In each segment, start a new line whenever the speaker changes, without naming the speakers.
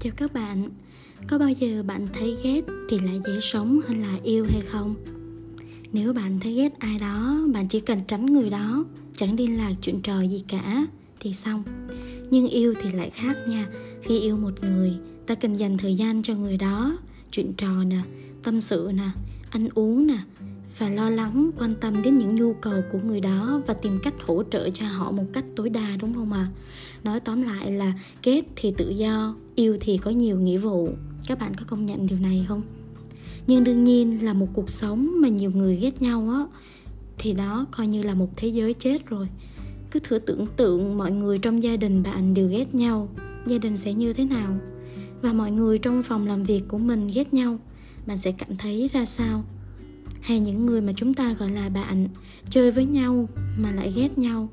chào các bạn. Có bao giờ bạn thấy ghét thì lại dễ sống hơn là yêu hay không? Nếu bạn thấy ghét ai đó, bạn chỉ cần tránh người đó Chẳng đi lạc chuyện trò gì cả Thì xong. Nhưng yêu thì lại khác nha. Khi yêu một người, ta cần dành thời gian cho người đó Chuyện trò nè, tâm sự nè, ăn uống nè và lo lắng, quan tâm đến những nhu cầu của người đó và tìm cách hỗ trợ cho họ một cách tối đa, đúng không ạ? À? nói tóm lại là ghét thì tự do, yêu thì có nhiều nghĩa vụ. Các bạn có công nhận điều này không? Nhưng đương nhiên là một cuộc sống mà nhiều người ghét nhau á, thì đó coi như là một thế giới chết rồi. Cứ thử tưởng tượng mọi người trong gia đình bạn đều ghét nhau, gia đình sẽ như thế nào? Và mọi người trong phòng làm việc của mình ghét nhau, bạn sẽ cảm thấy ra sao? Hay những người mà chúng ta gọi là bạn, chơi với nhau mà lại ghét nhau.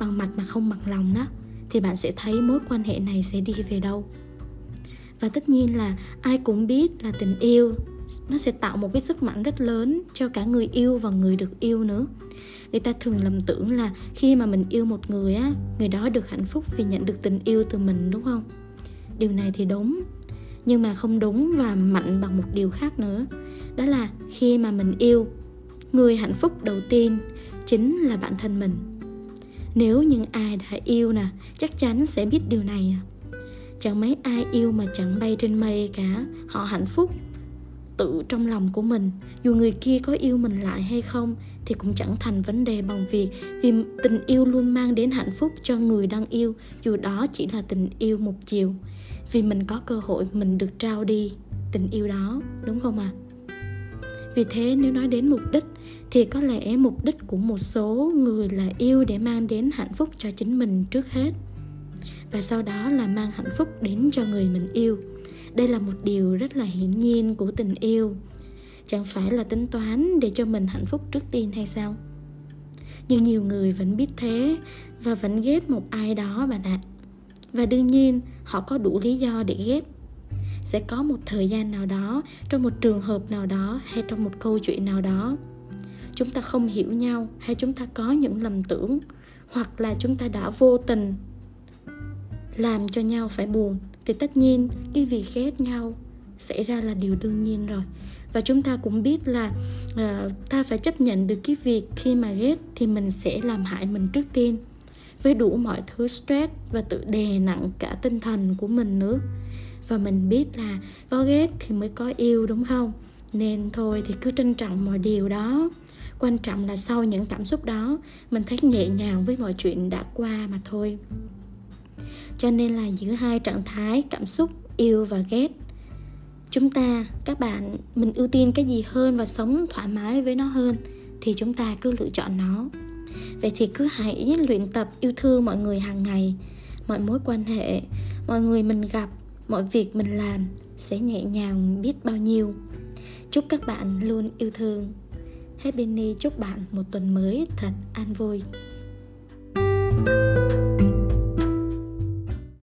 Bằng mặt mà không bằng lòng đó, thì bạn sẽ thấy mối quan hệ này sẽ đi về đâu. Và tất nhiên là ai cũng biết là tình yêu, nó sẽ tạo một cái sức mạnh rất lớn cho cả người yêu và người được yêu nữa. Người ta thường lầm tưởng là khi mà mình yêu một người á, người đó được hạnh phúc vì nhận được tình yêu từ mình, đúng không? Điều này thì đúng nhưng mà không đúng và mạnh bằng một điều khác nữa. Đó là khi mà mình yêu, người hạnh phúc đầu tiên chính là bản thân mình. Nếu những ai đã yêu nè, chắc chắn sẽ biết điều này. Chẳng mấy ai yêu mà chẳng bay trên mây cả. Họ hạnh phúc tự trong lòng của mình. Dù người kia có yêu mình lại hay không thì cũng chẳng thành vấn đề bằng việc vì tình yêu luôn mang đến hạnh phúc cho người đang yêu. Dù đó chỉ là tình yêu một chiều vì mình có cơ hội, mình được trao đi tình yêu đó, đúng không ạ? À? vì thế nếu nói đến mục đích thì có lẽ mục đích của một số người là yêu để mang đến hạnh phúc cho chính mình trước hết. Và sau đó là mang hạnh phúc đến cho người mình yêu. Đây là một điều rất là hiển nhiên của tình yêu. Chẳng phải là tính toán để cho mình hạnh phúc trước tiên hay sao? Nhưng nhiều người vẫn biết thế và vẫn ghét một ai đó bạn ạ và đương nhiên họ có đủ lý do để ghét sẽ có một thời gian nào đó trong một trường hợp nào đó hay trong một câu chuyện nào đó chúng ta không hiểu nhau hay chúng ta có những lầm tưởng hoặc là chúng ta đã vô tình làm cho nhau phải buồn thì tất nhiên cái việc ghét nhau xảy ra là điều đương nhiên rồi. Và chúng ta cũng biết là uh, ta phải chấp nhận được cái việc khi mà ghét thì mình sẽ làm hại mình trước tiên với đủ mọi thứ stress và tự đè nặng cả tinh thần của mình nữa. Và mình biết là có ghét thì mới có yêu, đúng không? Nên thôi thì cứ trân trọng mọi điều đó. Quan trọng là sau những cảm xúc đó, mình thấy nhẹ nhàng với mọi chuyện đã qua mà thôi. Cho nên là giữa hai trạng thái cảm xúc, yêu và ghét, chúng ta, các bạn, mình ưu tiên cái gì hơn và sống thoải mái với nó hơn thì chúng ta cứ lựa chọn nó vậy thì cứ hãy luyện tập yêu thương mọi người hàng ngày, mọi mối quan hệ, mọi người mình gặp, mọi việc mình làm sẽ nhẹ nhàng biết bao nhiêu. Chúc các bạn luôn yêu thương. Happy new chúc bạn một tuần mới thật an vui.